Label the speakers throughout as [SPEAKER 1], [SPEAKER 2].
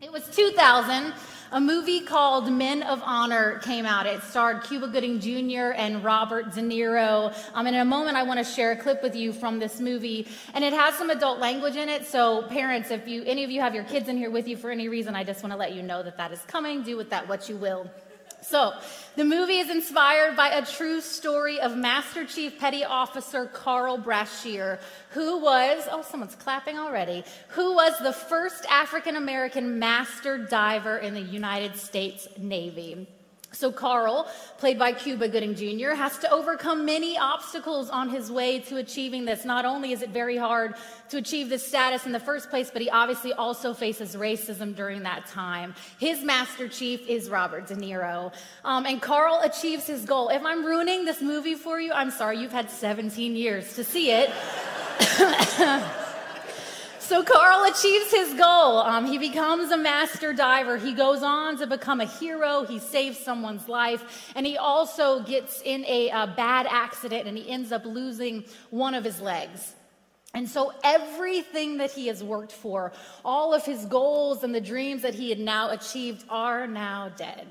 [SPEAKER 1] It was 2000. A movie called Men of Honor came out. It starred Cuba Gooding Jr. and Robert De Niro. Um, and in a moment, I want to share a clip with you from this movie. And it has some adult language in it. So, parents, if you any of you have your kids in here with you for any reason, I just want to let you know that that is coming. Do with that what you will. So, the movie is inspired by a true story of Master Chief Petty Officer Carl Brashear, who was, oh, someone's clapping already, who was the first African American master diver in the United States Navy. So, Carl, played by Cuba Gooding Jr., has to overcome many obstacles on his way to achieving this. Not only is it very hard to achieve this status in the first place, but he obviously also faces racism during that time. His master chief is Robert De Niro. Um, and Carl achieves his goal. If I'm ruining this movie for you, I'm sorry, you've had 17 years to see it. So Carl achieves his goal. Um, he becomes a master diver. He goes on to become a hero. He saves someone's life. And he also gets in a, a bad accident and he ends up losing one of his legs. And so everything that he has worked for, all of his goals and the dreams that he had now achieved are now dead.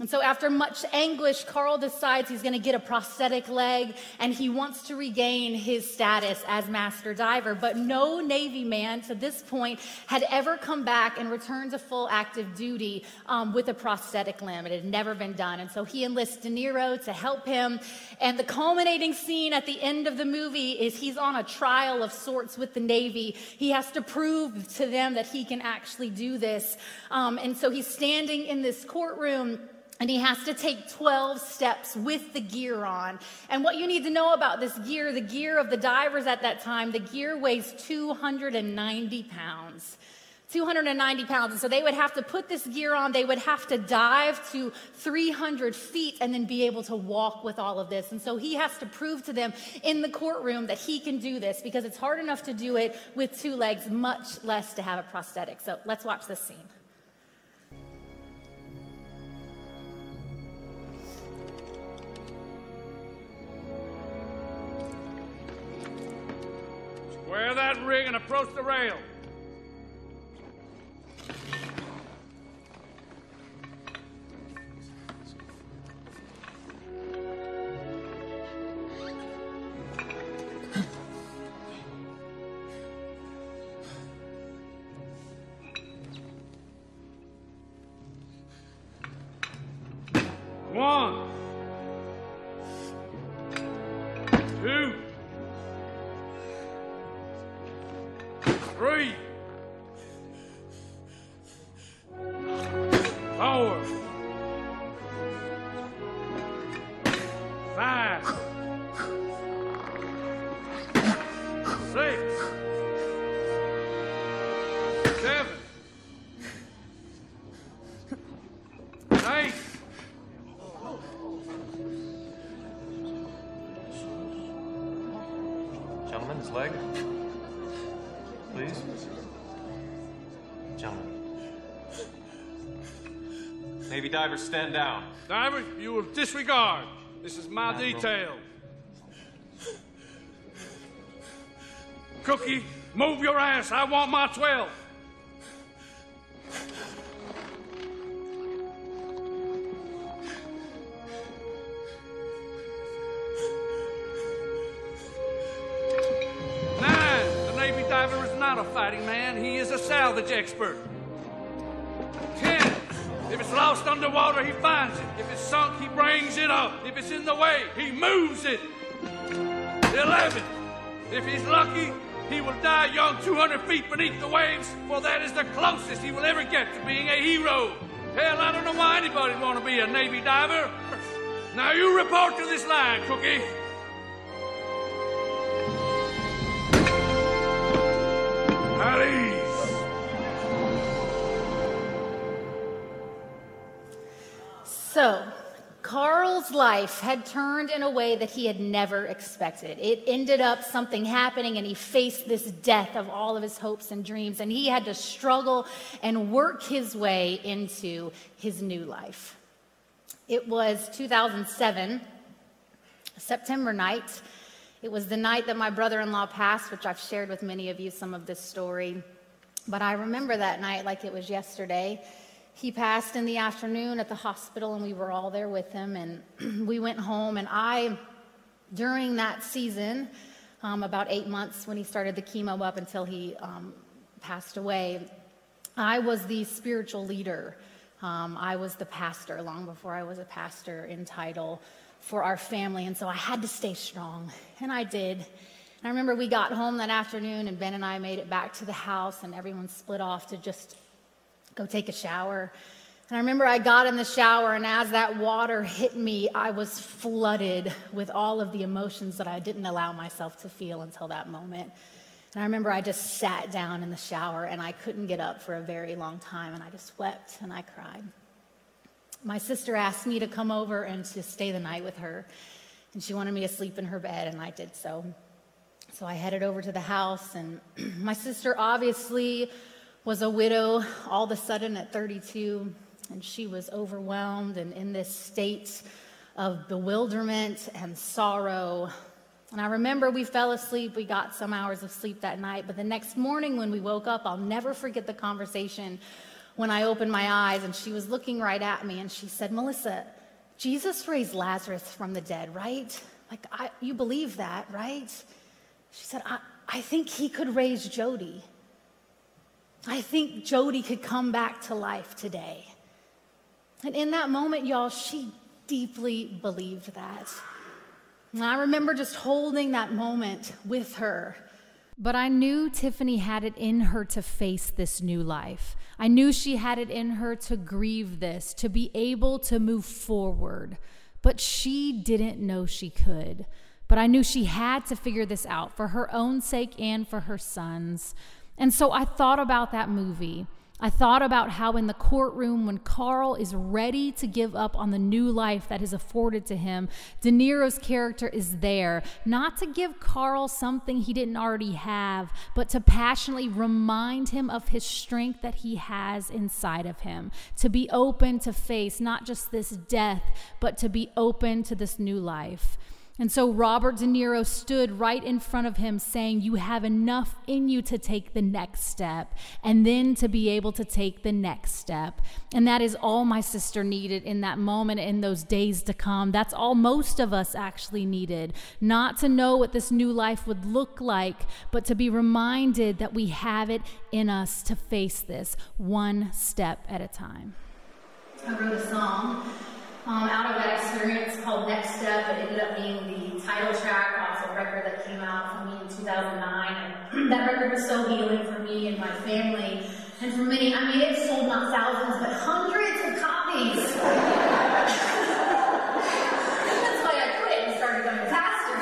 [SPEAKER 1] And so, after much anguish, Carl decides he's going to get a prosthetic leg and he wants to regain his status as master diver. But no Navy man to this point had ever come back and returned to full active duty um, with a prosthetic limb. It had never been done. And so, he enlists De Niro to help him. And the culminating scene at the end of the movie is he's on a trial of sorts with the Navy. He has to prove to them that he can actually do this. Um, and so, he's standing in this courtroom. And he has to take 12 steps with the gear on. And what you need to know about this gear, the gear of the divers at that time, the gear weighs 290 pounds. 290 pounds. And so they would have to put this gear on. They would have to dive to 300 feet and then be able to walk with all of this. And so he has to prove to them in the courtroom that he can do this because it's hard enough to do it with two legs, much less to have a prosthetic. So let's watch this scene.
[SPEAKER 2] Square that rig and approach the rail.
[SPEAKER 3] Divers, stand down.
[SPEAKER 2] Divers, you will disregard. This is my
[SPEAKER 3] Admiral.
[SPEAKER 2] detail. Cookie, move your ass. I want my 12. Nine, the Navy diver is not a fighting man. He is a salvage expert. Underwater, he finds it. If it's sunk, he brings it up. If it's in the way, he moves it. Eleven, if he's lucky, he will die young 200 feet beneath the waves, for that is the closest he will ever get to being a hero. Hell, I don't know why anybody want to be a Navy diver. Now you report to this line, Cookie.
[SPEAKER 1] Life had turned in a way that he had never expected. It ended up something happening, and he faced this death of all of his hopes and dreams, and he had to struggle and work his way into his new life. It was 2007, September night. It was the night that my brother in law passed, which I've shared with many of you some of this story. But I remember that night like it was yesterday. He passed in the afternoon at the hospital, and we were all there with him. And we went home, and I, during that season, um, about eight months when he started the chemo up until he um, passed away, I was the spiritual leader. Um, I was the pastor long before I was a pastor in title for our family. And so I had to stay strong, and I did. And I remember we got home that afternoon, and Ben and I made it back to the house, and everyone split off to just go take a shower. And I remember I got in the shower, and as that water hit me, I was flooded with all of the emotions that I didn't allow myself to feel until that moment. And I remember I just sat down in the shower and I couldn't get up for a very long time, and I just wept and I cried. My sister asked me to come over and to stay the night with her, and she wanted me to sleep in her bed, and I did so. So I headed over to the house, and my sister obviously was a widow all of a sudden at 32, and she was overwhelmed and in this state of bewilderment and sorrow. And I remember we fell asleep. We got some hours of sleep that night. But the next morning when we woke up, I'll never forget the conversation when I opened my eyes and she was looking right at me and she said, Melissa, Jesus raised Lazarus from the dead, right? Like, I, you believe that, right? She said, I, I think he could raise Jody. I think Jody could come back to life today. And in that moment, y'all, she deeply believed that. And I remember just holding that moment with her.
[SPEAKER 4] But I knew Tiffany had it in her to face this new life. I knew she had it in her to grieve this, to be able to move forward. But she didn't know she could. But I knew she had to figure this out for her own sake and for her son's. And so I thought about that movie. I thought about how in the courtroom, when Carl is ready to give up on the new life that is afforded to him, De Niro's character is there, not to give Carl something he didn't already have, but to passionately remind him of his strength that he has inside of him, to be open to face not just this death, but to be open to this new life. And so Robert De Niro stood right in front of him saying, You have enough in you to take the next step, and then to be able to take the next step. And that is all my sister needed in that moment, in those days to come. That's all most of us actually needed. Not to know what this new life would look like, but to be reminded that we have it in us to face this one step at a time.
[SPEAKER 1] I wrote a song um, out of that experience called Next Step. It ended up being the title track off a record that came out for me in 2009. And that record was so healing for me and my family. And for many, I mean, it sold not thousands, but hundreds of copies. That's why I quit and started going to pastor.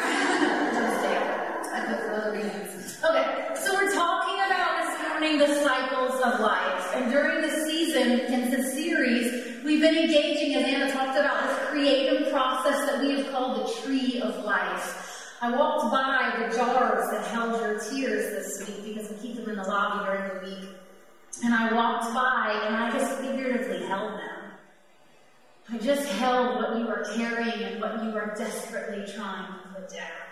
[SPEAKER 1] I quit for other reasons. Okay, so we're talking about this morning the cycles of life. And during this season, in this series, We've been engaging, as Anna talked about, this creative process that we have called the tree of life. I walked by the jars that held your tears this week because we keep them in the lobby during the week. And I walked by and I just figuratively held them. I just held what you are carrying and what you are desperately trying to put down.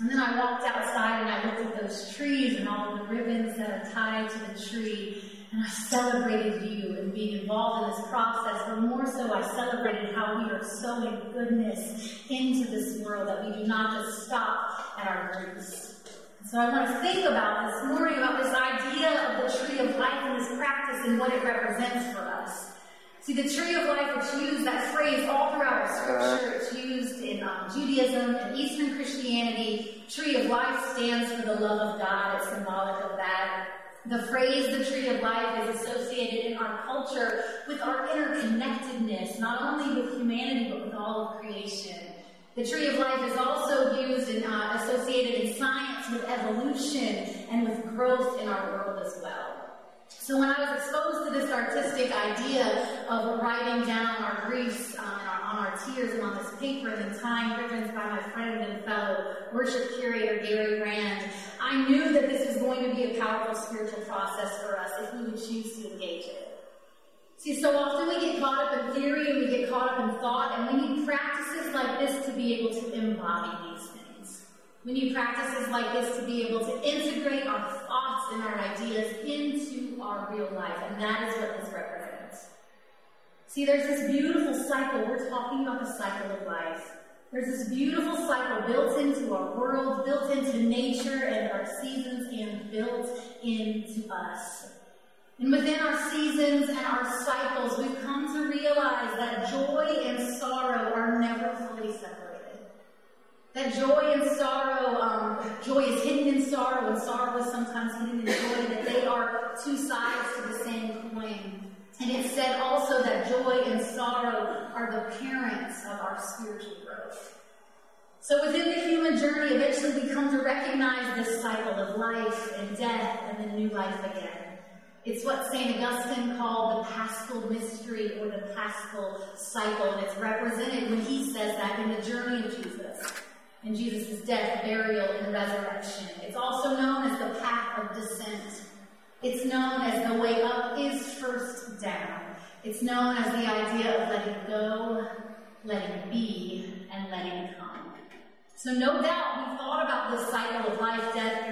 [SPEAKER 1] And then I walked outside and I looked at those trees and all the ribbons that are tied to the tree. And I celebrated you and being involved in this process, but more so, I celebrated how we are sowing goodness into this world, that we do not just stop at our roots. So I want to think about this morning about this idea of the tree of life and this practice and what it represents for us. See, the tree of life, it's used, that phrase all throughout our scripture, it's used in um, Judaism and Eastern Christianity. Tree of life stands for the love of God, it's symbolic of that. The phrase the tree of life is associated in our culture with our interconnectedness, not only with humanity, but with all of creation. The tree of life is also used and uh, associated in science with evolution and with growth in our world as well. So when I was exposed to this artistic idea of writing down our griefs um, and our, on our tears and on this paper and tying ribbons by my friend and fellow worship curator Gary Rand, I knew that this was going to be a powerful spiritual process for us if we would choose to engage it. See, so often we get caught up in theory and we get caught up in thought, and we need practices like this to be able to embody.
[SPEAKER 5] We need practices like this to be able to integrate our thoughts and our ideas into our real life, and that is what this represents. See, there's this beautiful cycle. We're talking about the cycle of life. There's this beautiful cycle built into our world, built into nature and our seasons, and built into us. And within our seasons and our cycles, we've come to realize that joy and sorrow are never fully separated. That joy and sorrow, um, joy is hidden in sorrow, and sorrow is sometimes hidden in joy, that they are two sides to the same coin. And it said also that joy and sorrow are the parents of our spiritual growth. So within the human journey, eventually we come to recognize this cycle of life and death and then new life again. It's what St. Augustine called the paschal mystery or the paschal cycle, and it's represented when he says that in the journey of Jesus, in Jesus' death, burial, and resurrection. It's also known as the path of descent. It's known as the way up is first down. It's known as the idea of letting go, letting be, and letting come. So, no doubt, we've thought about this cycle of life, death,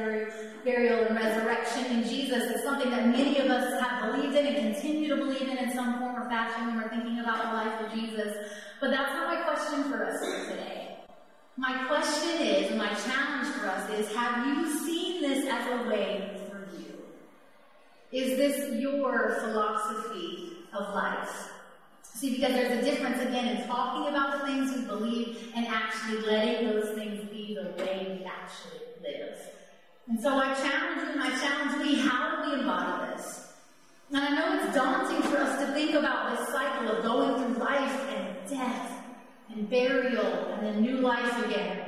[SPEAKER 5] burial, and resurrection in Jesus. It's something that many of us have believed in and continue to believe in in some form or fashion when we're thinking about the life of Jesus. But that's not my question for us today. My question is, and my challenge for us is, have you seen this as a way for you? Is this your philosophy of life? See, because there's a difference again in talking about the things we believe and actually letting those things be the way we actually live. And so I challenge you I challenge me, how do we embody this? And I know it's daunting for us to think about this cycle of going through life and death and burial and then new life again.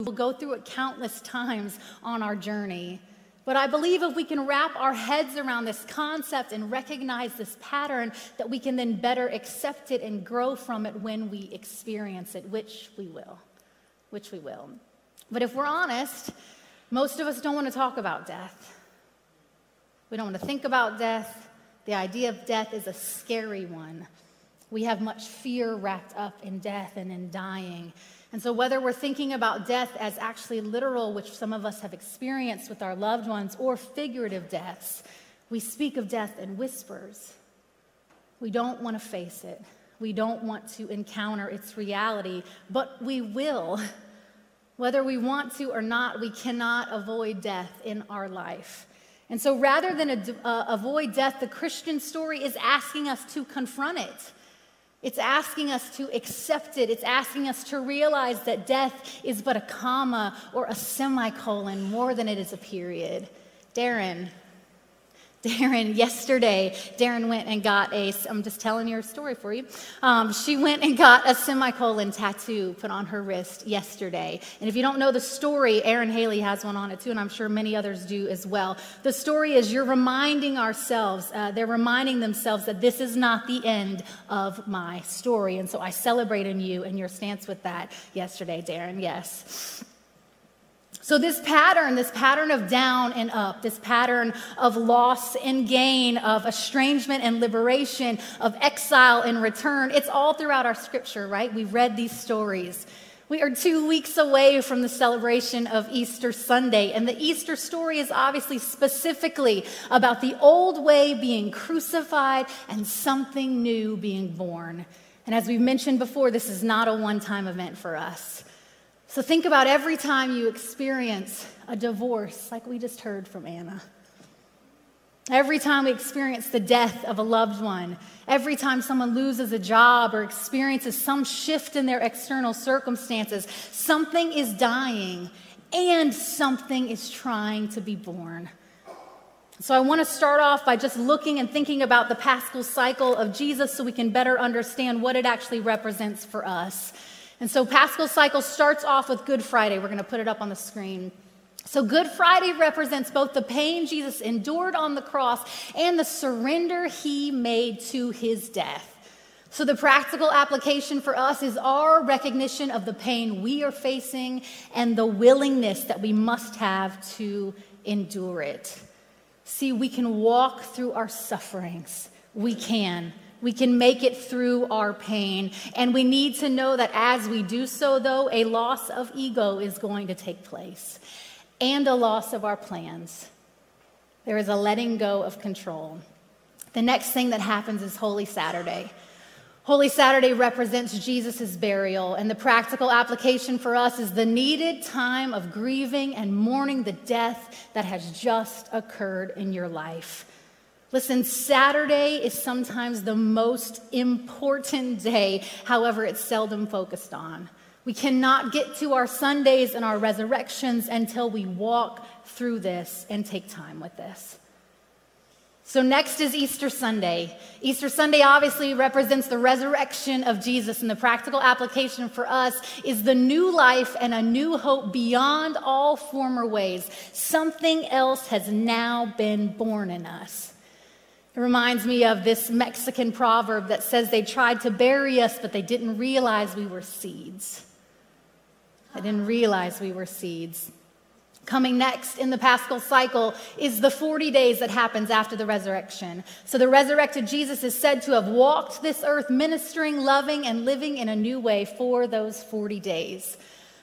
[SPEAKER 1] We'll go through it countless times on our journey. But I believe if we can wrap our heads around this concept and recognize this pattern, that we can then better accept it and grow from it when we experience it, which we will. Which we will. But if we're honest, most of us don't want to talk about death. We don't want to think about death. The idea of death is a scary one. We have much fear wrapped up in death and in dying. And so, whether we're thinking about death as actually literal, which some of us have experienced with our loved ones, or figurative deaths, we speak of death in whispers. We don't want to face it. We don't want to encounter its reality, but we will. Whether we want to or not, we cannot avoid death in our life. And so, rather than uh, avoid death, the Christian story is asking us to confront it. It's asking us to accept it. It's asking us to realize that death is but a comma or a semicolon more than it is a period. Darren, Darren, yesterday, Darren went and got a, I'm just telling your story for you. Um, she went and got a semicolon tattoo put on her wrist yesterday. And if you don't know the story, Aaron Haley has one on it too, and I'm sure many others do as well. The story is you're reminding ourselves, uh, they're reminding themselves that this is not the end of my story. And so I celebrate in you and your stance with that yesterday, Darren, yes. So, this pattern, this pattern of down and up, this pattern of loss and gain, of estrangement and liberation, of exile and return, it's all throughout our scripture, right? We've read these stories. We are two weeks away from the celebration of Easter Sunday, and the Easter story is obviously specifically about the old way being crucified and something new being born. And as we've mentioned before, this is not a one time event for us. So think about every time you experience a divorce, like we just heard from Anna. Every time we experience the death of a loved one, every time someone loses a job or experiences some shift in their external circumstances, something is dying and something is trying to be born. So, I want to start off by just looking and thinking about the paschal cycle of Jesus so we can better understand what it actually represents for us. And so Paschal cycle starts off with Good Friday. We're going to put it up on the screen. So, Good Friday represents both the pain Jesus endured on the cross and the surrender he made to his death. So, the practical application for us is our recognition of the pain we are facing and the willingness that we must have to endure it. See, we can walk through our sufferings. We can. We can make it through our pain. And we need to know that as we do so, though, a loss of ego is going to take place and a loss of our plans. There is a letting go of control. The next thing that happens is Holy Saturday. Holy Saturday represents Jesus' burial, and the practical application for us is the needed time of grieving and mourning the death that has just occurred in your life. Listen, Saturday is sometimes the most important day, however, it's seldom focused on. We cannot get to our Sundays and our resurrections until we walk through this and take time with this. So, next is Easter Sunday. Easter Sunday obviously represents the resurrection of Jesus, and the practical application for us is the new life and a new hope beyond all former ways. Something else has now been born in us. It reminds me of this Mexican proverb that says they tried to bury us, but they didn't realize we were seeds. They didn't realize we were seeds. Coming next in the Paschal cycle is the 40 days that happens after the resurrection. So the resurrected Jesus is said to have walked this earth ministering, loving, and living in a new way for those 40 days.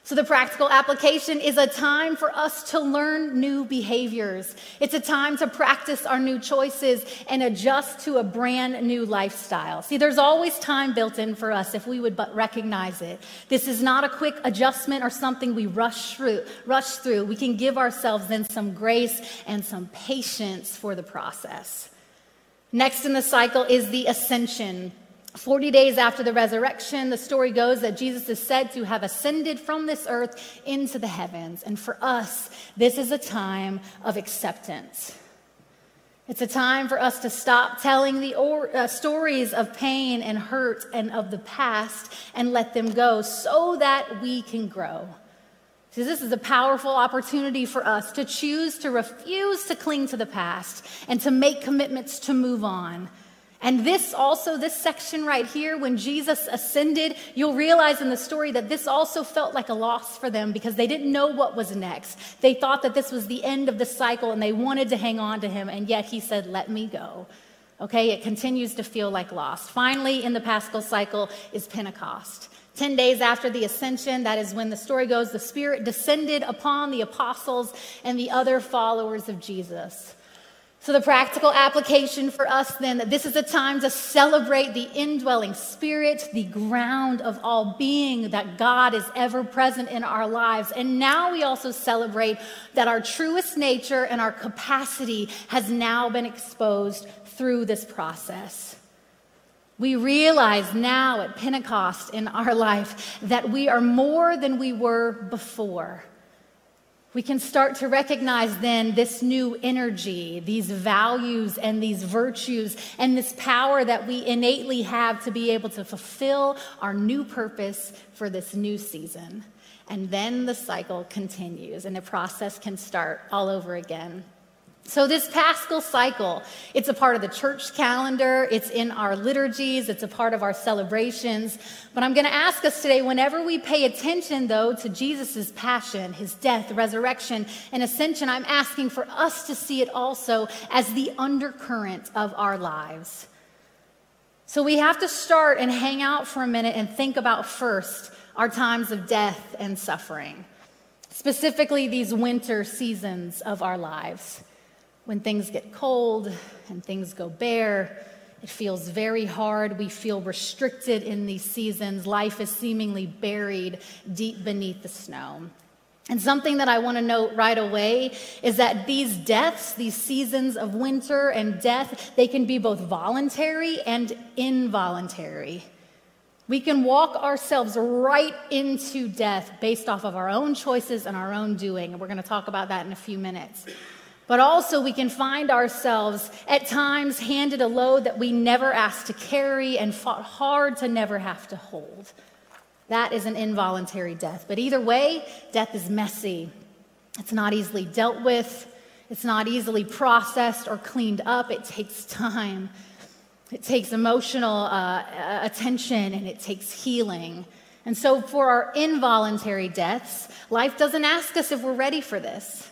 [SPEAKER 1] So, the practical application is a time for us to learn new behaviors. It's a time to practice our new choices and adjust to a brand new lifestyle. See, there's always time built in for us if we would but recognize it. This is not a quick adjustment or something we rush through. Rush through. We can give ourselves then some grace and some patience for the process. Next in the cycle is the ascension. 40 days after the resurrection, the story goes that Jesus is said to have ascended from this earth into the heavens. And for us, this is a time of acceptance. It's a time for us to stop telling the or, uh, stories of pain and hurt and of the past and let them go so that we can grow. So this is a powerful opportunity for us to choose to refuse to cling to the past and to make commitments to move on and this also, this section right here, when Jesus ascended, you'll realize in the story that this also felt like a loss for them because they didn't know what was next. They thought that this was the end of the cycle and they wanted to hang on to him, and yet he said, Let me go. Okay, it continues to feel like loss. Finally, in the Paschal cycle is Pentecost. 10 days after the ascension, that is when the story goes, the Spirit descended upon the apostles and the other followers of Jesus. So, the practical application for us then that this is a time to celebrate the indwelling spirit, the ground of all being, that God is ever present in our lives. And now we also celebrate that our truest nature and our capacity has now been exposed through this process. We realize now at Pentecost in our life that we are more than we were before. We can start to recognize then this new energy, these values and these virtues, and this power that we innately have to be able to fulfill our new purpose for this new season. And then the cycle continues, and the process can start all over again. So, this Paschal cycle, it's a part of the church calendar, it's in our liturgies, it's a part of our celebrations. But I'm going to ask us today whenever we pay attention, though, to Jesus' passion, his death, resurrection, and ascension, I'm asking for us to see it also as the undercurrent of our lives. So, we have to start and hang out for a minute and think about first our times of death and suffering, specifically these winter seasons of our lives. When things get cold and things go bare, it feels very hard. We feel restricted in these seasons. Life is seemingly buried deep beneath the snow. And something that I want to note right away is that these deaths, these seasons of winter and death, they can be both voluntary and involuntary. We can walk ourselves right into death based off of our own choices and our own doing. And we're going to talk about that in a few minutes. But also, we can find ourselves at times handed a load that we never asked to carry and fought hard to never have to hold. That is an involuntary death. But either way, death is messy. It's not easily dealt with, it's not easily processed or cleaned up. It takes time, it takes emotional uh, attention, and it takes healing. And so, for our involuntary deaths, life doesn't ask us if we're ready for this.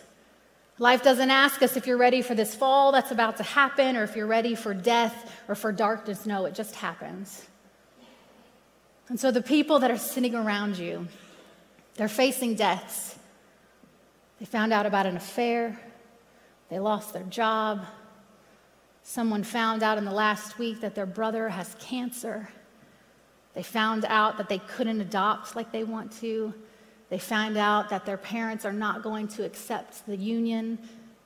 [SPEAKER 1] Life doesn't ask us if you're ready for this fall that's about to happen or if you're ready for death or for darkness. No, it just happens. And so the people that are sitting around you, they're facing deaths. They found out about an affair, they lost their job. Someone found out in the last week that their brother has cancer. They found out that they couldn't adopt like they want to. They find out that their parents are not going to accept the union,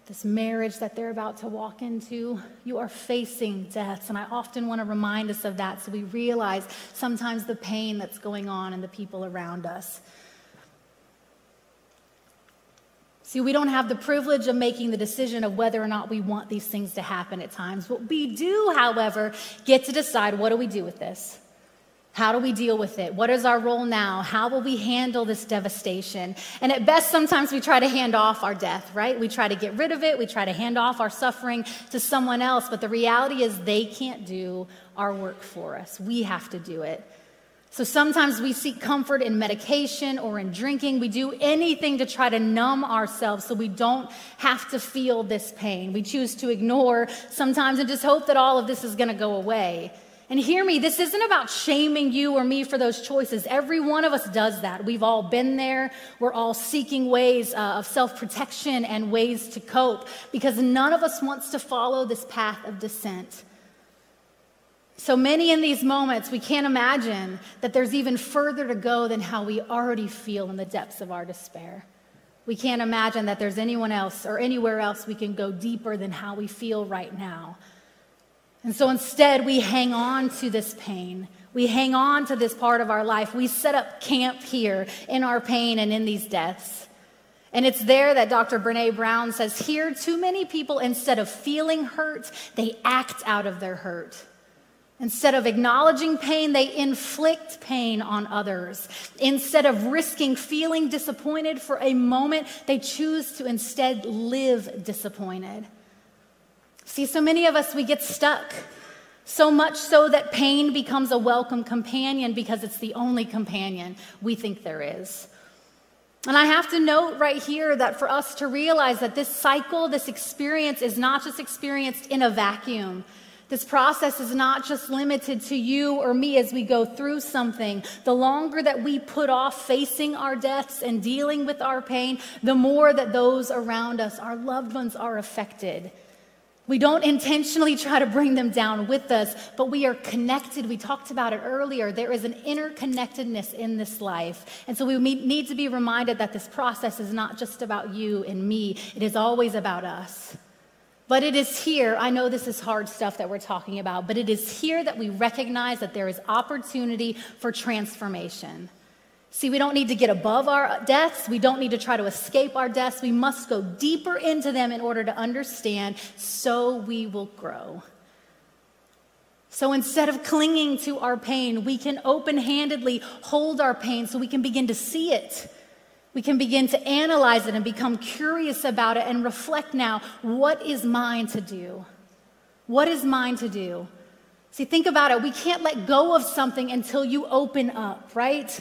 [SPEAKER 1] this marriage that they're about to walk into. You are facing deaths. And I often want to remind us of that so we realize sometimes the pain that's going on in the people around us. See, we don't have the privilege of making the decision of whether or not we want these things to happen at times. But we do, however, get to decide what do we do with this? How do we deal with it? What is our role now? How will we handle this devastation? And at best, sometimes we try to hand off our death, right? We try to get rid of it. We try to hand off our suffering to someone else. But the reality is, they can't do our work for us. We have to do it. So sometimes we seek comfort in medication or in drinking. We do anything to try to numb ourselves so we don't have to feel this pain. We choose to ignore sometimes and just hope that all of this is going to go away. And hear me, this isn't about shaming you or me for those choices. Every one of us does that. We've all been there. We're all seeking ways uh, of self protection and ways to cope because none of us wants to follow this path of descent. So many in these moments, we can't imagine that there's even further to go than how we already feel in the depths of our despair. We can't imagine that there's anyone else or anywhere else we can go deeper than how we feel right now. And so instead, we hang on to this pain. We hang on to this part of our life. We set up camp here in our pain and in these deaths. And it's there that Dr. Brene Brown says here, too many people, instead of feeling hurt, they act out of their hurt. Instead of acknowledging pain, they inflict pain on others. Instead of risking feeling disappointed for a moment, they choose to instead live disappointed. See, so many of us, we get stuck. So much so that pain becomes a welcome companion because it's the only companion we think there is. And I have to note right here that for us to realize that this cycle, this experience is not just experienced in a vacuum. This process is not just limited to you or me as we go through something. The longer that we put off facing our deaths and dealing with our pain, the more that those around us, our loved ones, are affected. We don't intentionally try to bring them down with us, but we are connected. We talked about it earlier. There is an interconnectedness in this life. And so we need to be reminded that this process is not just about you and me, it is always about us. But it is here, I know this is hard stuff that we're talking about, but it is here that we recognize that there is opportunity for transformation. See, we don't need to get above our deaths. We don't need to try to escape our deaths. We must go deeper into them in order to understand so we will grow. So instead of clinging to our pain, we can open handedly hold our pain so we can begin to see it we can begin to analyze it and become curious about it and reflect now what is mine to do? What is mine to do? See, think about it. We can't let go of something until you open up, right?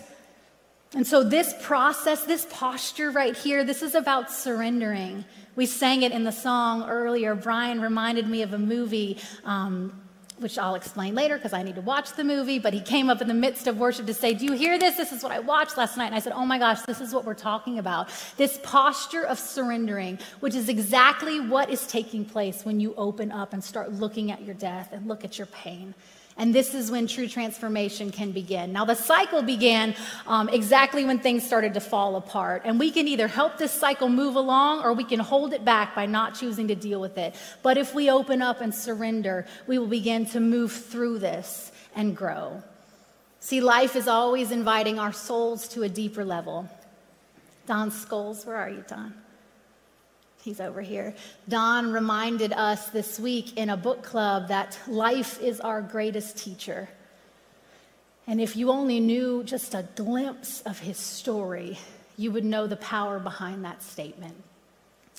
[SPEAKER 1] And so, this process, this posture right here, this is about surrendering. We sang it in the song earlier. Brian reminded me of a movie um, which I'll explain later because I need to watch the movie. But he came up in the midst of worship to say, Do you hear this? This is what I watched last night. And I said, Oh my gosh, this is what we're talking about. This posture of surrendering, which is exactly what is taking place when you open up and start looking at your death and look at your pain. And this is when true transformation can begin. Now, the cycle began um, exactly when things started to fall apart. And we can either help this cycle move along or we can hold it back by not choosing to deal with it. But if we open up and surrender, we will begin to move through this and grow. See, life is always inviting our souls to a deeper level. Don Scholes, where are you, Don? He's over here. Don reminded us this week in a book club that life is our greatest teacher. And if you only knew just a glimpse of his story, you would know the power behind that statement.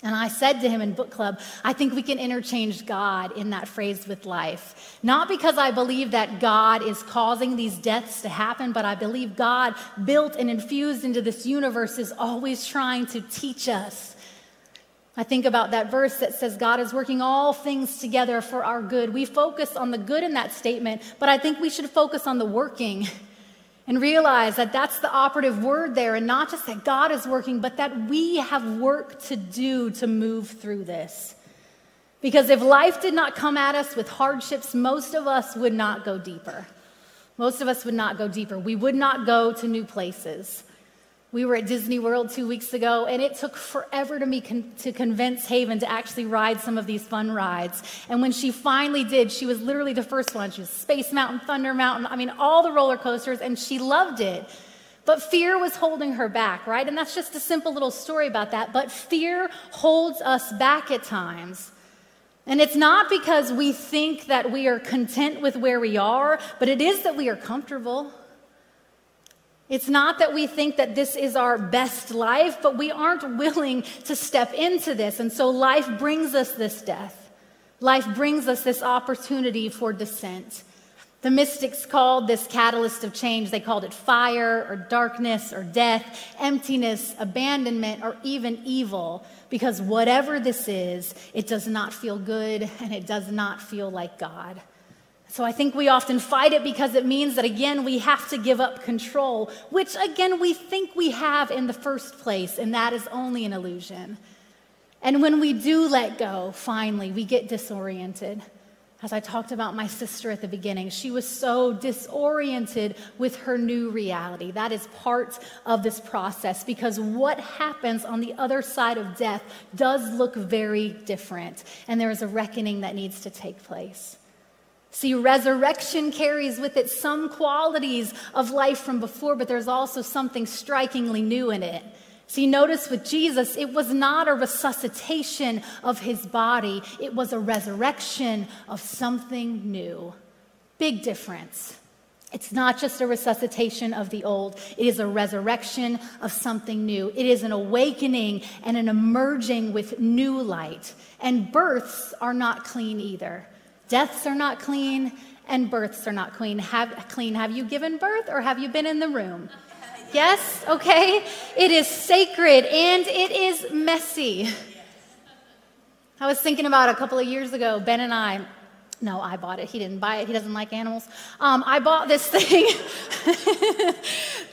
[SPEAKER 1] And I said to him in book club, I think we can interchange God in that phrase with life. Not because I believe that God is causing these deaths to happen, but I believe God, built and infused into this universe, is always trying to teach us I think about that verse that says God is working all things together for our good. We focus on the good in that statement, but I think we should focus on the working and realize that that's the operative word there, and not just that God is working, but that we have work to do to move through this. Because if life did not come at us with hardships, most of us would not go deeper. Most of us would not go deeper. We would not go to new places. We were at Disney World two weeks ago, and it took forever to me con- to convince Haven to actually ride some of these fun rides. And when she finally did, she was literally the first one. She was Space Mountain, Thunder Mountain, I mean, all the roller coasters, and she loved it. But fear was holding her back, right? And that's just a simple little story about that. But fear holds us back at times. And it's not because we think that we are content with where we are, but it is that we are comfortable. It's not that we think that this is our best life, but we aren't willing to step into this. And so life brings us this death. Life brings us this opportunity for descent. The mystics called this catalyst of change, they called it fire or darkness or death, emptiness, abandonment, or even evil, because whatever this is, it does not feel good and it does not feel like God. So I think we often fight it because it means that, again, we have to give up control, which, again, we think we have in the first place, and that is only an illusion. And when we do let go, finally, we get disoriented. As I talked about my sister at the beginning, she was so disoriented with her new reality. That is part of this process because what happens on the other side of death does look very different, and there is a reckoning that needs to take place. See, resurrection carries with it some qualities of life from before, but there's also something strikingly new in it. See, notice with Jesus, it was not a resuscitation of his body, it was a resurrection of something new. Big difference. It's not just a resuscitation of the old, it is a resurrection of something new. It is an awakening and an emerging with new light. And births are not clean either. Deaths are not clean, and births are not clean. Have, clean. Have you given birth or have you been in the room? Yes? Okay. It is sacred and it is messy. I was thinking about a couple of years ago, Ben and I, no, I bought it. He didn't buy it. He doesn't like animals. Um, I bought this thing,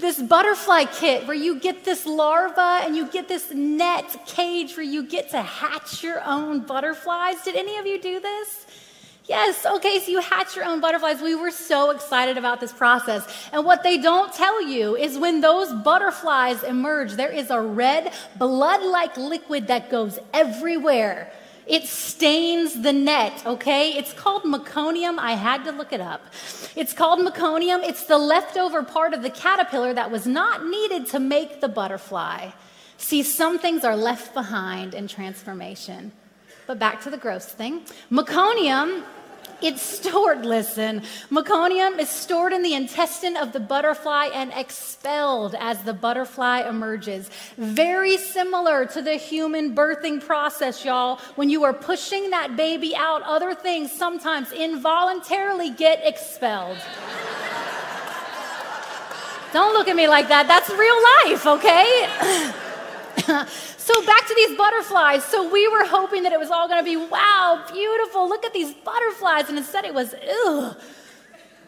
[SPEAKER 1] this butterfly kit where you get this larva and you get this net cage where you get to hatch your own butterflies. Did any of you do this? Yes, okay, so you hatch your own butterflies. We were so excited about this process. And what they don't tell you is when those butterflies emerge, there is a red, blood like liquid that goes everywhere. It stains the net, okay? It's called meconium. I had to look it up. It's called meconium. It's the leftover part of the caterpillar that was not needed to make the butterfly. See, some things are left behind in transformation. But back to the gross thing. Meconium it's stored, listen. Meconium is stored in the intestine of the butterfly and expelled as the butterfly emerges. Very similar to the human birthing process, y'all. When you are pushing that baby out, other things sometimes involuntarily get expelled. Don't look at me like that. That's real life, okay? So back to these butterflies. So we were hoping that it was all going to be wow, beautiful. Look at these butterflies, and instead it was ugh.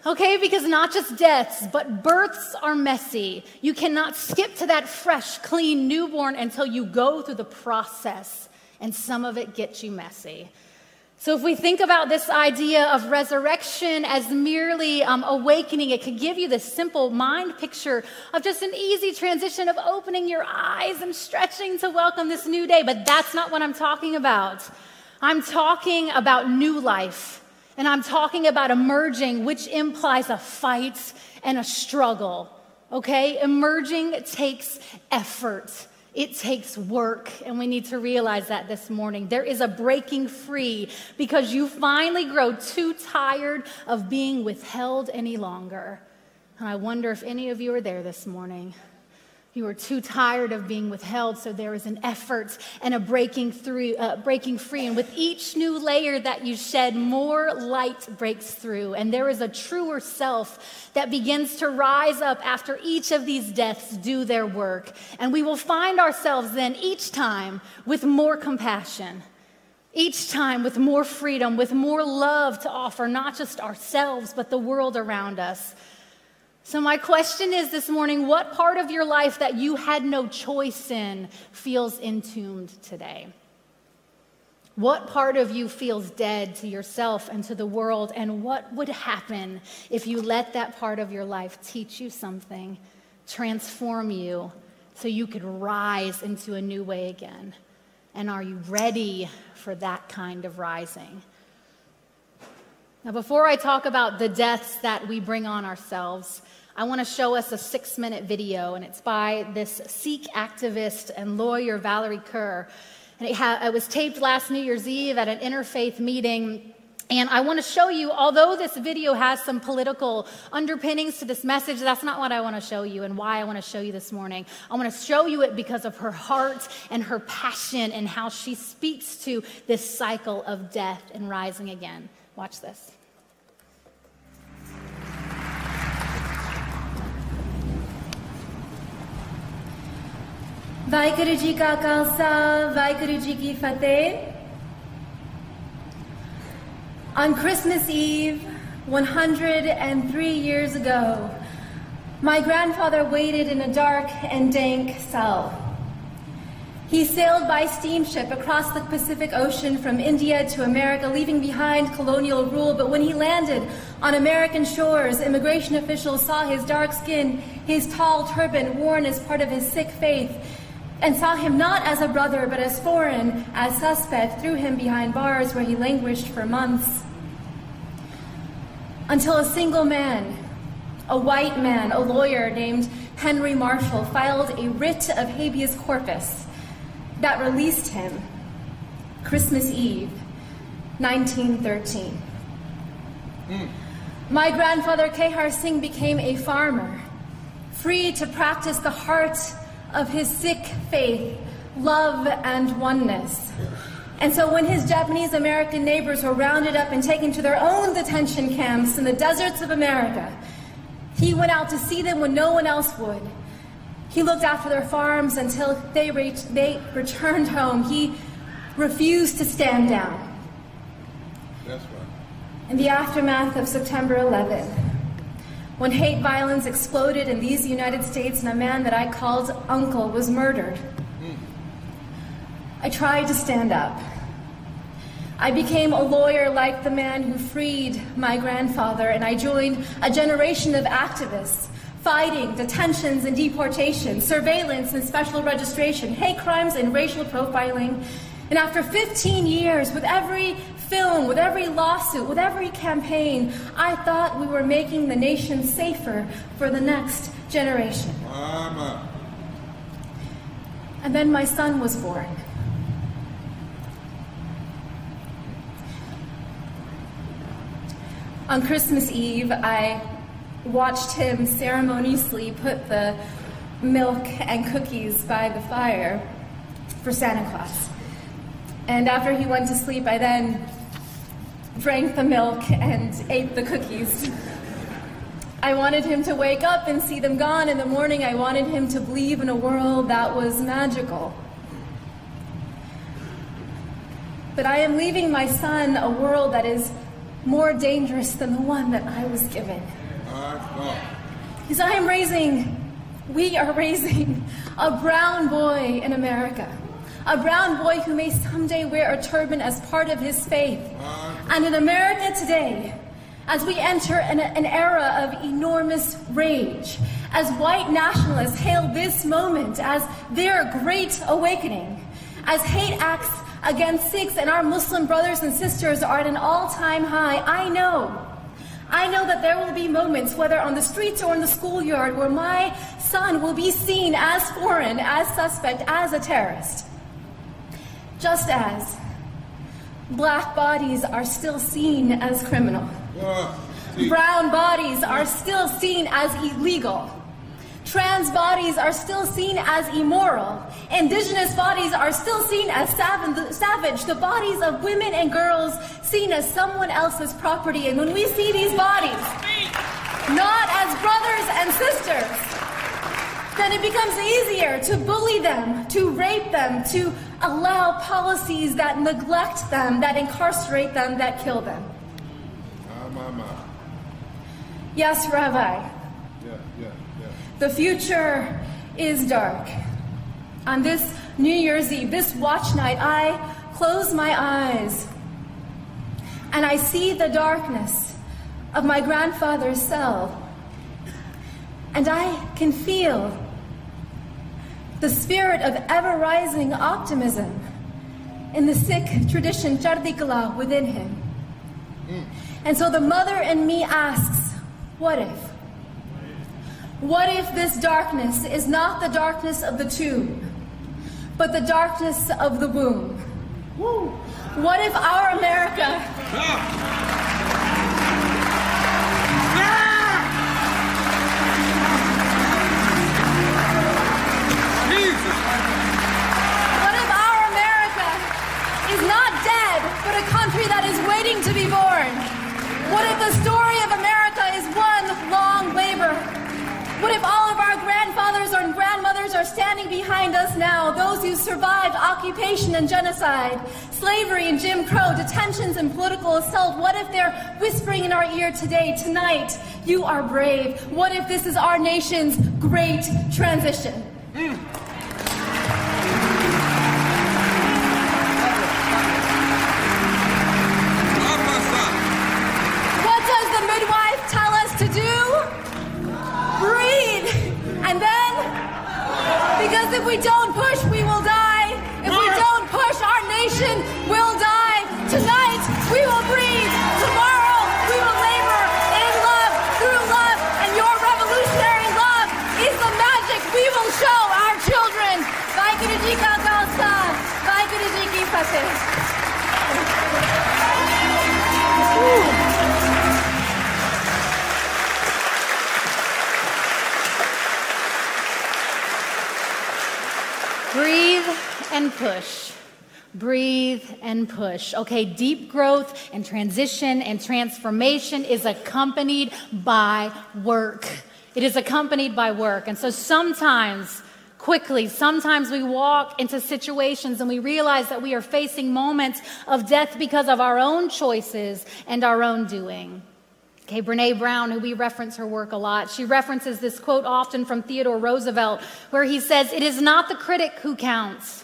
[SPEAKER 1] Okay, because not just deaths, but births are messy. You cannot skip to that fresh, clean newborn until you go through the process, and some of it gets you messy. So, if we think about this idea of resurrection as merely um, awakening, it could give you this simple mind picture of just an easy transition of opening your eyes and stretching to welcome this new day. But that's not what I'm talking about. I'm talking about new life. And I'm talking about emerging, which implies a fight and a struggle. Okay? Emerging takes effort. It takes work, and we need to realize that this morning. There is a breaking free because you finally grow too tired of being withheld any longer. And I wonder if any of you are there this morning. You were too tired of being withheld, so there is an effort and a breaking through, uh, breaking free. And with each new layer that you shed, more light breaks through, and there is a truer self that begins to rise up after each of these deaths do their work. And we will find ourselves then each time with more compassion, each time with more freedom, with more love to offer, not just ourselves, but the world around us. So, my question is this morning what part of your life that you had no choice in feels entombed today? What part of you feels dead to yourself and to the world? And what would happen if you let that part of your life teach you something, transform you, so you could rise into a new way again? And are you ready for that kind of rising? Now, before I talk about the deaths that we bring on ourselves, I want to show us a six minute video, and it's by this Sikh activist and lawyer, Valarie Kaur. And it, ha- it was taped last New Year's Eve at an interfaith meeting. And I want to show you, although this video has some political underpinnings to this message, that's not what I want to show you and why I want to show you this morning. I want to show you it because of her heart and her passion and how she speaks to this cycle of death and rising again. Watch this.
[SPEAKER 6] Waheguru ji ਕਾ ਖਾਲਸਾ ਵਾਹਿਗੁਰੂ ਜੀ ਕੀ ਫਤਿਹ On Christmas Eve 103 years ago my grandfather waited in a dark and dank cell he sailed by steamship across the Pacific Ocean from India to America, leaving behind colonial rule. But when he landed on American shores, immigration officials saw his dark skin, his tall turban worn as part of his Sikh faith, and saw him not as a brother, but as foreign, as suspect, threw him behind bars where he languished for months. Until a single man, a white man, a lawyer named Henry Marshall, filed a writ of habeas corpus that released him Christmas Eve, 1913. Hmm. My grandfather Kehar Singh became a farmer, free to practice the heart of his Sikh faith, love, and oneness. And so when his Japanese American neighbors were rounded up and taken to their own detention camps in the deserts of America, he went out to see them when no one else would. He looked after their farms until they, reached, they returned home. He refused to stand down.
[SPEAKER 7] That's right.
[SPEAKER 6] In the aftermath of September 11, when hate violence exploded in these United States and a man that I called uncle was murdered, I tried to stand up. I became a lawyer like the man who freed my grandfather, and I joined a generation of activists fighting detentions and deportation, surveillance and special registration, hate crimes and racial profiling. And after 15 years, with every film, with every lawsuit, with every campaign, I thought we were making the nation safer for the next generation.
[SPEAKER 7] Mama.
[SPEAKER 6] And then my son was born. On Christmas Eve, I watched him ceremoniously put the milk and cookies by the fire for Santa Claus. And after he went to sleep, I then drank the milk and ate the cookies. I wanted him to wake up and see them gone in the morning. I wanted him to believe in a world that was magical. But I am leaving my son a world that is more dangerous than the one that I was given. Because I am raising, we are raising a brown boy in America. A brown boy who may someday wear a turban as part of his faith. And in America today, as we enter an, an era of enormous rage, as white nationalists hail this moment as their great awakening, as hate acts against Sikhs and our Muslim brothers and sisters are at an all time high, I know I know that there will be moments, whether on the streets or in the schoolyard, where my son will be seen as foreign, as suspect, as a terrorist. Just as black bodies are still seen as criminal, brown bodies are still seen as illegal, Trans bodies are still seen as immoral. Indigenous bodies are still seen as savage. The bodies of women and girls seen as someone else's property. And when we see these bodies not as brothers and sisters, then it becomes easier to bully them, to rape them, to allow policies that neglect them, that incarcerate them, that kill them. Yes, Rabbi. The future is dark. On this New Year's Eve, this watch night, I close my eyes and I see the darkness of my grandfather's cell. And I can feel the spirit of ever rising optimism in the Sikh tradition, Chardikala, within him. Mm. And so the mother in me asks, what if? What if this darkness is not the darkness of the tomb, but the darkness of the womb? What if our America
[SPEAKER 7] Jesus!
[SPEAKER 6] What if our America is not dead, but a country that is waiting to be born? What if the story of America is one long labor? What if all of our grandfathers and grandmothers are standing behind us now, those who survived occupation and genocide, slavery and Jim Crow, detentions and political assault? What if they're whispering in our ear today, tonight, you are brave? What if this is our nation's great transition?
[SPEAKER 7] Prophesy!
[SPEAKER 6] If we don't push, we will die. If we don't push, our nation will die. Tonight,
[SPEAKER 1] push. Breathe and push. Okay, deep growth and transition and transformation is accompanied by work. It is accompanied by work. And so sometimes, quickly, sometimes we walk into situations and we realize that we are facing moments of death because of our own choices and our own doing. Okay, Brene Brown, who we reference her work a lot, she references this quote often from Theodore Roosevelt, where he says, It is not the critic who counts.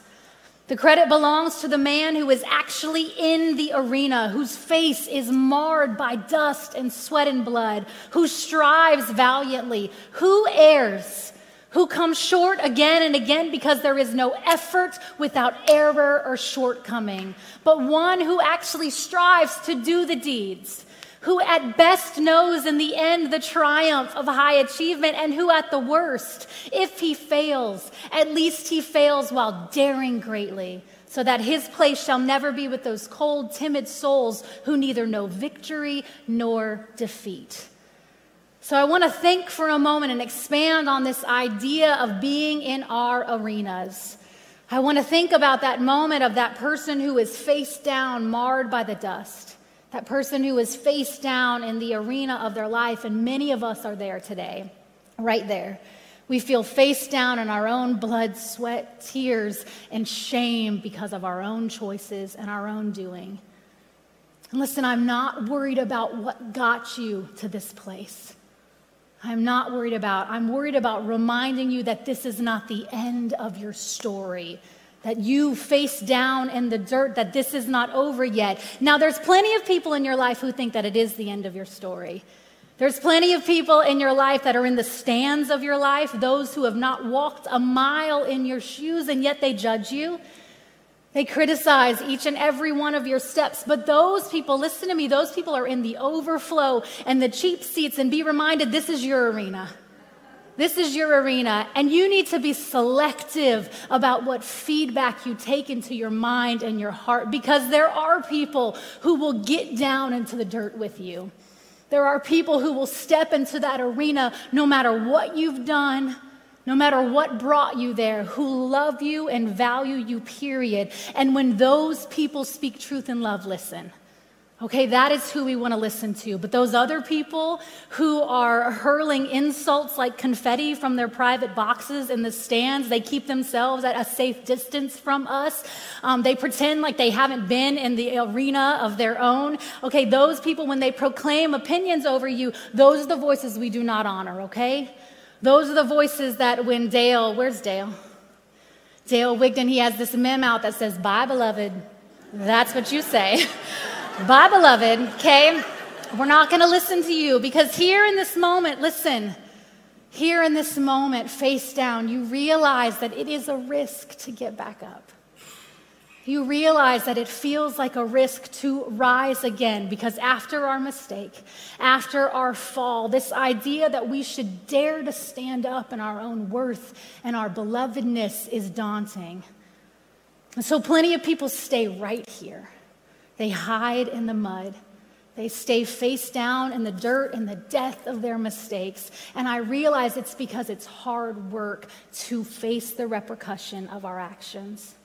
[SPEAKER 1] The credit belongs to the man who is actually in the arena, whose face is marred by dust and sweat and blood, who strives valiantly, who errs, who comes short again and again because there is no effort without error or shortcoming, but one who actually strives to do the deeds who at best knows in the end the triumph of high achievement, and who at the worst, if he fails, at least he fails while daring greatly, so that his place shall never be with those cold, timid souls who neither know victory nor defeat. So I want to think for a moment and expand on this idea of being in our arenas. I want to think about that moment of that person who is face down, marred by the dust. That person who is face down in the arena of their life, and many of us are there today, right there. We feel face down in our own blood, sweat, tears, and shame because of our own choices and our own doing. And listen, I'm not worried about what got you to this place. I'm not worried about. I'm worried about reminding you that this is not the end of your story. That you face down in the dirt, that this is not over yet. Now, there's plenty of people in your life who think that it is the end of your story. There's plenty of people in your life that are in the stands of your life, those who have not walked a mile in your shoes, and yet they judge you. They criticize each and every one of your steps. But those people, listen to me, those people are in the overflow and the cheap seats, and be reminded this is your arena. This is your arena, and you need to be selective about what feedback you take into your mind and your heart because there are people who will get down into the dirt with you. There are people who will step into that arena no matter what you've done, no matter what brought you there, who love you and value you, period. And when those people speak truth and love, listen. Okay, that is who we want to listen to. But those other people who are hurling insults like confetti from their private boxes in the stands, they keep themselves at a safe distance from us. Um, they pretend like they haven't been in the arena of their own. Okay, those people, when they proclaim opinions over you, those are the voices we do not honor, okay? Those are the voices that when Dale, where's Dale? Dale Wigdon, he has this meme out that says, Bye, beloved. That's what you say. Bye, beloved, okay? We're not going to listen to you because here in this moment, listen, here in this moment, face down, you realize that it is a risk to get back up. You realize that it feels like a risk to rise again because after our mistake, after our fall, this idea that we should dare to stand up in our own worth and our belovedness is daunting. And so, plenty of people stay right here they hide in the mud. They stay face down in the dirt and the death of their mistakes. And I realize it's because it's hard work to face the repercussion of our actions.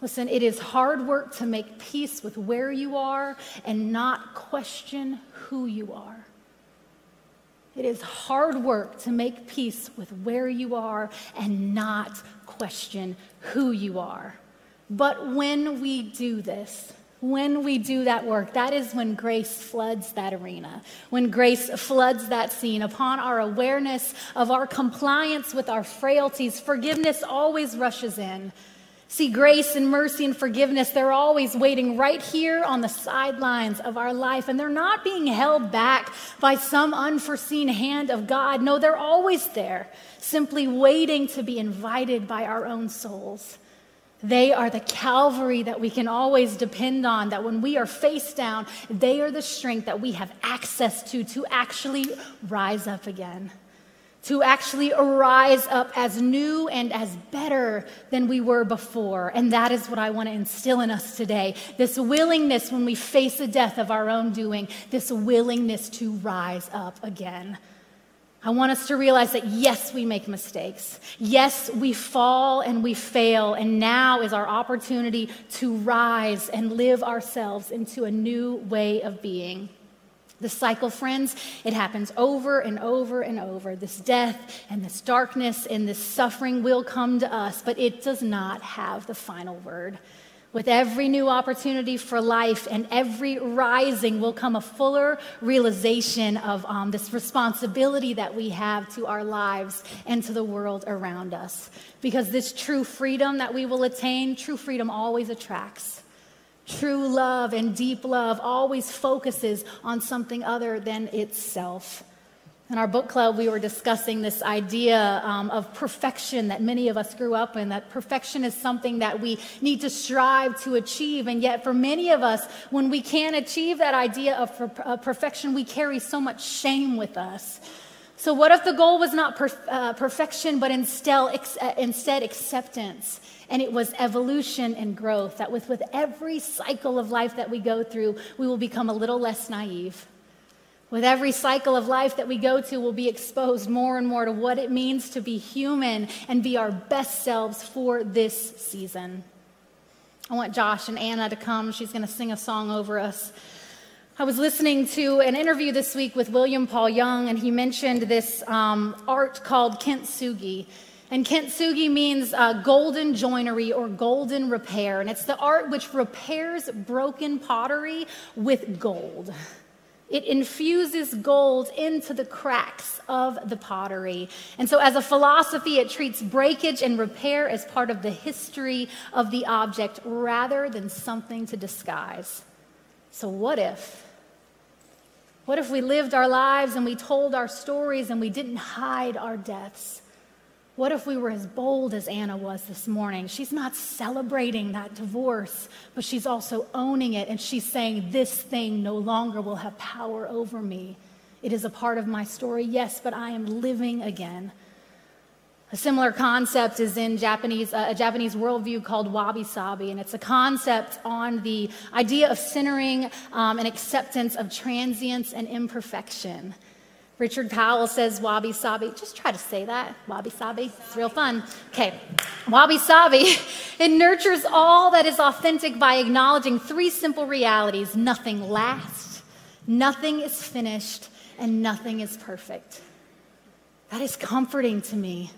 [SPEAKER 1] Listen, it is hard work to make peace with where you are and not question who you are. It is hard work to make peace with where you are and not question who you are. But when we do this, when we do that work, that is when grace floods that arena, when grace floods that scene. Upon our awareness of our compliance with our frailties, forgiveness always rushes in. See, grace and mercy and forgiveness, they're always waiting right here on the sidelines of our life, and they're not being held back by some unforeseen hand of God. No, they're always there, simply waiting to be invited by our own souls. They are the Calvary that we can always depend on, that when we are face down, they are the strength that we have access to to actually rise up again, to actually rise up as new and as better than we were before. And that is what I want to instill in us today this willingness when we face the death of our own doing, this willingness to rise up again. I want us to realize that yes, we make mistakes. Yes, we fall and we fail. And now is our opportunity to rise and live ourselves into a new way of being. The cycle, friends, it happens over and over and over. This death and this darkness and this suffering will come to us, but it does not have the final word. With every new opportunity for life and every rising will come a fuller realization of um, this responsibility that we have to our lives and to the world around us. Because this true freedom that we will attain, true freedom always attracts. True love and deep love always focuses on something other than itself. In our book club, we were discussing this idea um, of perfection that many of us grew up in, that perfection is something that we need to strive to achieve. And yet, for many of us, when we can't achieve that idea of, per- of perfection, we carry so much shame with us. So, what if the goal was not uh, perfection, but instead, ex- uh, instead acceptance? And it was evolution and growth. That with, with every cycle of life that we go through, we will become a little less naive with every cycle of life that we go to, we'll be exposed more and more to what it means to be human and be our best selves for this season. I want Josh and Anna to come. She's going to sing a song over us. I was listening to an interview this week with William Paul Young, and he mentioned this um, art called kintsugi. And kintsugi means uh, golden joinery or golden repair. And it's the art which repairs broken pottery with gold. It infuses gold into the cracks of the pottery. And so, as a philosophy, it treats breakage and repair as part of the history of the object rather than something to disguise. So, what if? What if we lived our lives and we told our stories and we didn't hide our deaths? What if we were as bold as Anna was this morning? She's not celebrating that divorce, but she's also owning it and she's saying, This thing no longer will have power over me. It is a part of my story, yes, but I am living again. A similar concept is in Japanese, uh, a Japanese worldview called wabi sabi, and it's a concept on the idea of centering um, and acceptance of transience and imperfection.
[SPEAKER 8] Richard Powell says wabi sabi. Just try to say that. Wabi sabi. It's real fun. Okay. Wabi sabi. It nurtures all that is authentic by acknowledging three simple realities nothing lasts, nothing is finished, and nothing is perfect. That is comforting to me.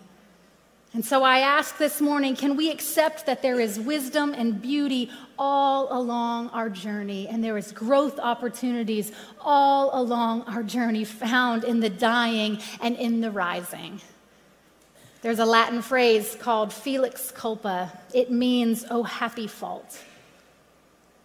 [SPEAKER 8] And so I ask this morning can we accept that there is wisdom and beauty all along our journey, and there is growth opportunities all along our journey found in the dying and in the rising? There's a Latin phrase called felix culpa. It means, oh, happy fault.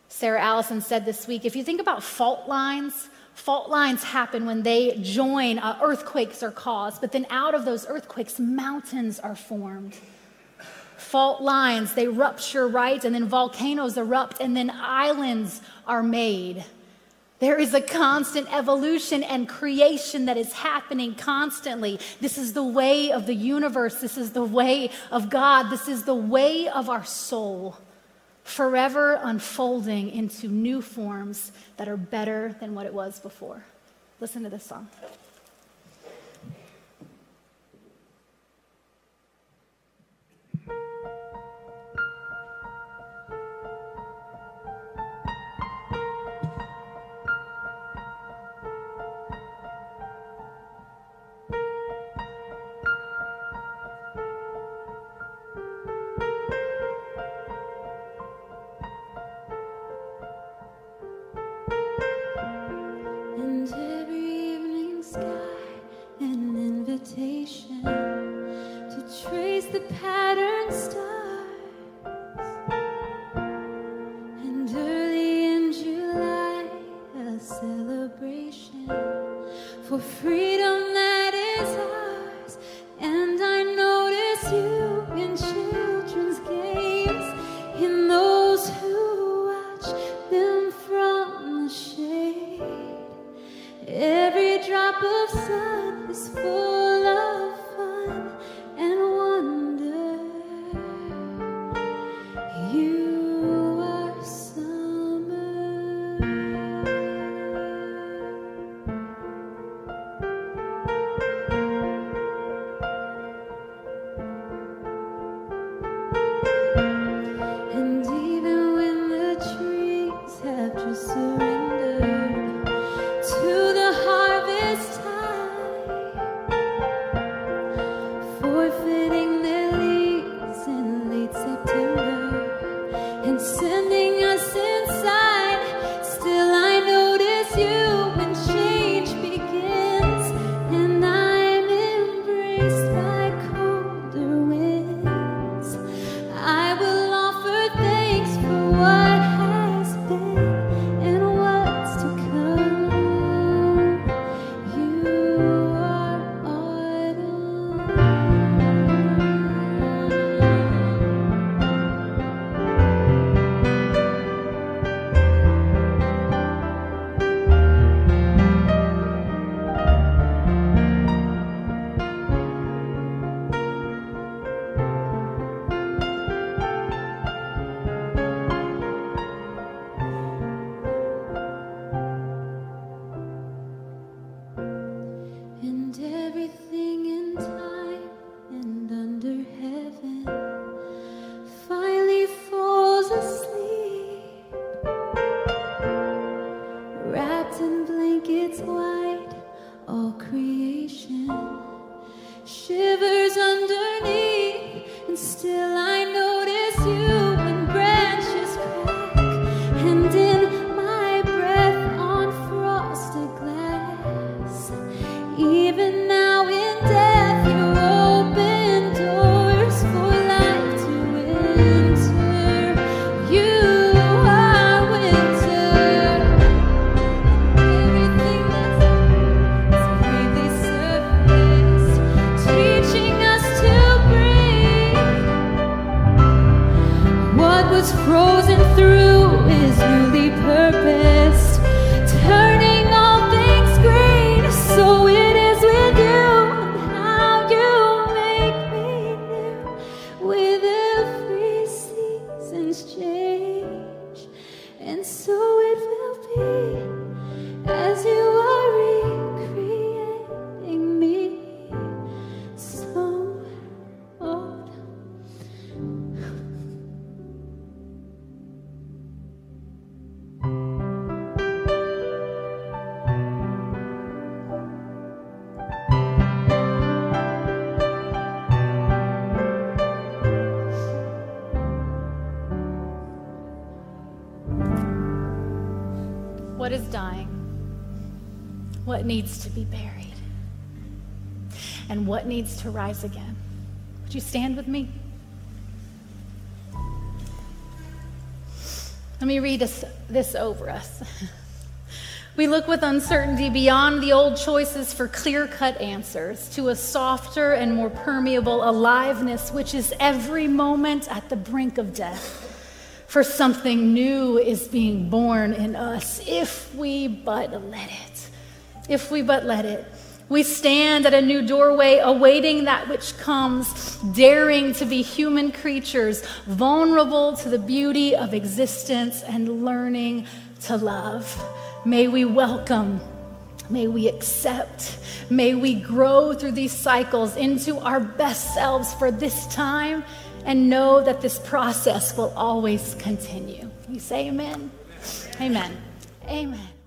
[SPEAKER 8] Sarah Allison said this week if you think about fault lines, Fault lines happen when they join, uh, earthquakes are caused, but then out of those earthquakes, mountains are formed. Fault lines, they rupture, right? And then volcanoes erupt, and then islands are made. There is a constant evolution and creation that is happening constantly. This is the way of the universe. This is the way of God. This is the way of our soul forever unfolding into new forms that are better than what it was before. Listen to this song.
[SPEAKER 1] change, and so What is dying? What needs to be buried? And what needs to rise again? Would you stand with me? Let me read this, this over us. We look with uncertainty beyond the old choices for clear cut answers to a softer and more permeable aliveness, which is every moment at the brink of death. For something new is being born in us if we but let it. If we but let it. We stand at a new doorway, awaiting that which comes, daring to be human creatures, vulnerable to the beauty of existence and learning to love. May we welcome, may we accept, may we grow through these cycles into our best selves for this time and know that this process will always continue. You say amen? Amen. Amen. amen.